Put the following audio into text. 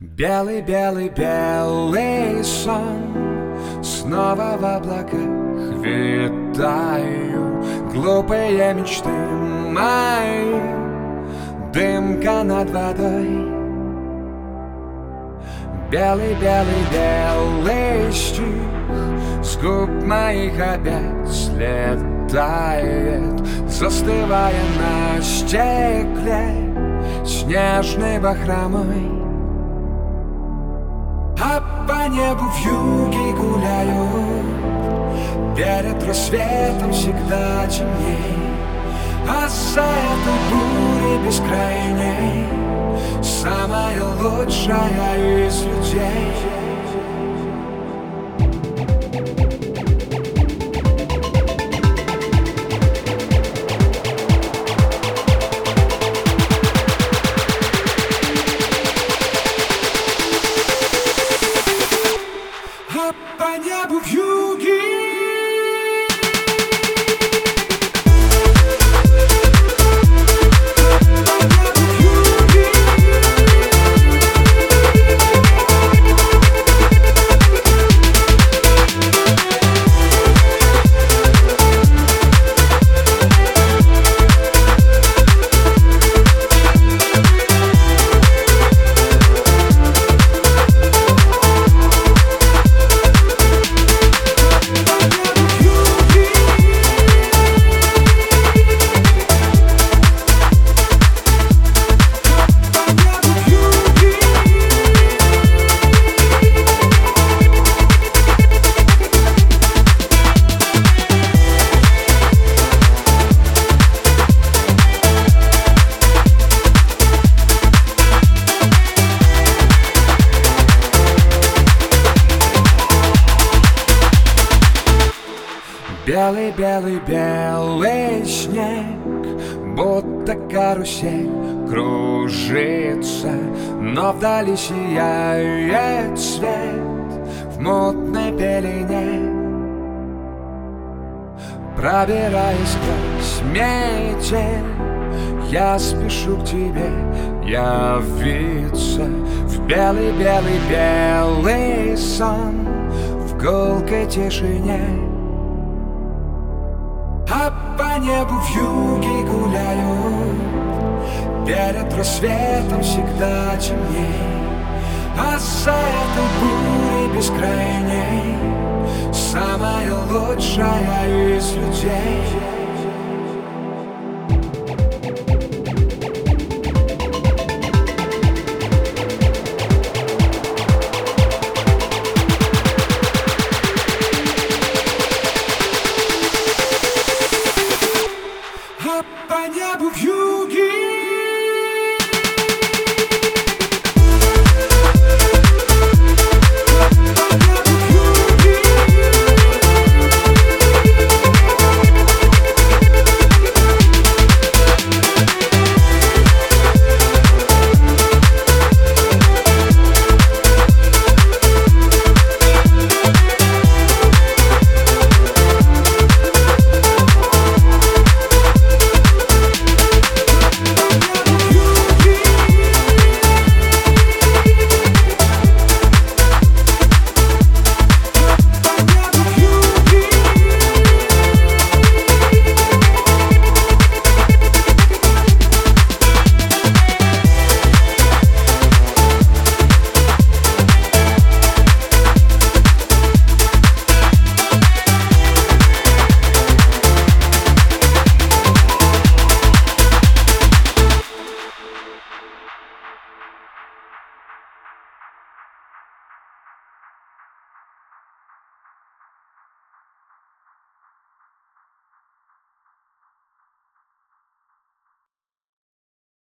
Белый, белый, белый сон. Снова в облаках витаю. Глупые мечты мои. Дымка над водой. Белый, белый, белый стих. С губ моих опять слетает. Застывая на стекле. Снежной бахромой а по небу в юге гуляю. Перед рассветом всегда темней. А за этой бурей бескрайней Самая лучшая из людей Белый, белый, белый снег Будто карусель кружится Но вдали сияет свет В мутной пелене. Пробираясь сквозь метель Я спешу к тебе явиться В белый-белый-белый сон В гулкой тишине по небу в юге гуляю. Перед рассветом всегда темней А за этой бурей бескрайней Самая лучшая из людей